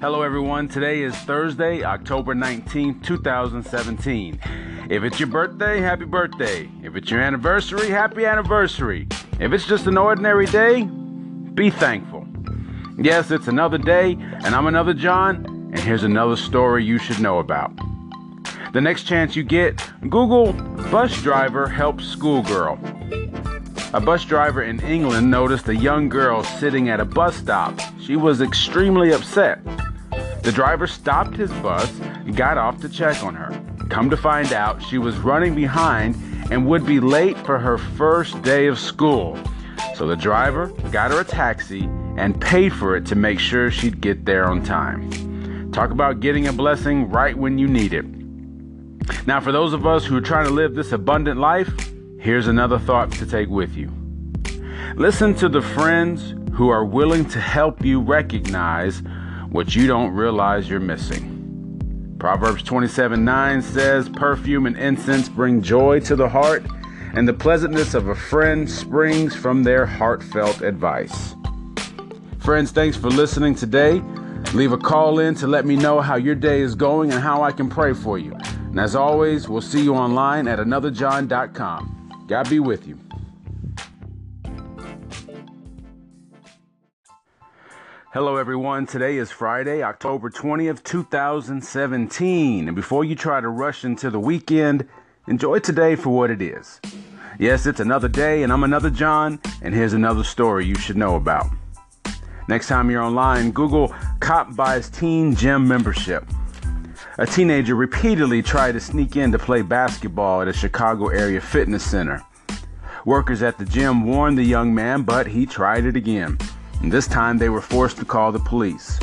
Hello, everyone. Today is Thursday, October 19th, 2017. If it's your birthday, happy birthday. If it's your anniversary, happy anniversary. If it's just an ordinary day, be thankful. Yes, it's another day, and I'm another John, and here's another story you should know about. The next chance you get, Google bus driver helps schoolgirl. A bus driver in England noticed a young girl sitting at a bus stop. She was extremely upset. The driver stopped his bus and got off to check on her. Come to find out, she was running behind and would be late for her first day of school. So the driver got her a taxi and paid for it to make sure she'd get there on time. Talk about getting a blessing right when you need it. Now, for those of us who are trying to live this abundant life, here's another thought to take with you. Listen to the friends who are willing to help you recognize what you don't realize you're missing. Proverbs 27 9 says, Perfume and incense bring joy to the heart, and the pleasantness of a friend springs from their heartfelt advice. Friends, thanks for listening today. Leave a call in to let me know how your day is going and how I can pray for you. And as always, we'll see you online at anotherjohn.com. God be with you. Hello, everyone. Today is Friday, October 20th, 2017. And before you try to rush into the weekend, enjoy today for what it is. Yes, it's another day, and I'm another John, and here's another story you should know about. Next time you're online, Google Cop buys teen gym membership. A teenager repeatedly tried to sneak in to play basketball at a Chicago area fitness center. Workers at the gym warned the young man, but he tried it again. This time they were forced to call the police.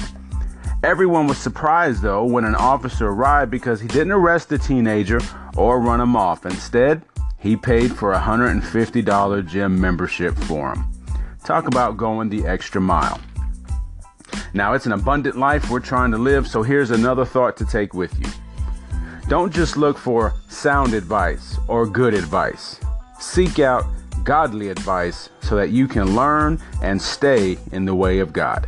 Everyone was surprised though when an officer arrived because he didn't arrest the teenager or run him off. Instead, he paid for a $150 gym membership for him. Talk about going the extra mile. Now, it's an abundant life we're trying to live, so here's another thought to take with you. Don't just look for sound advice or good advice. Seek out godly advice so that you can learn and stay in the way of God.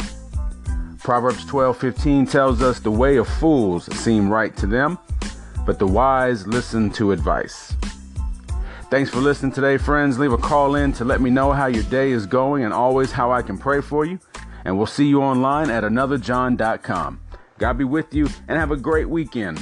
Proverbs 12:15 tells us the way of fools seem right to them, but the wise listen to advice. Thanks for listening today, friends. Leave a call in to let me know how your day is going and always how I can pray for you. And we'll see you online at anotherjohn.com. God be with you and have a great weekend.